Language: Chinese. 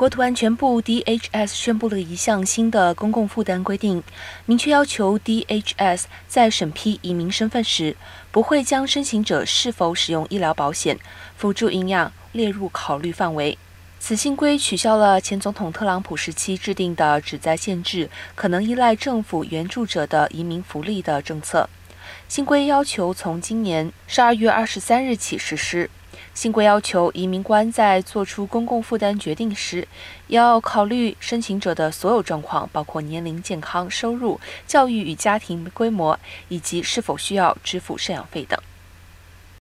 国土安全部 DHS 宣布了一项新的公共负担规定，明确要求 DHS 在审批移民身份时，不会将申请者是否使用医疗保险、辅助营养列入考虑范围。此新规取消了前总统特朗普时期制定的旨在限制可能依赖政府援助者的移民福利的政策。新规要求从今年十二月二十三日起实施。新规要求移民官在作出公共负担决定时，要考虑申请者的所有状况，包括年龄、健康、收入、教育与家庭规模，以及是否需要支付赡养费等。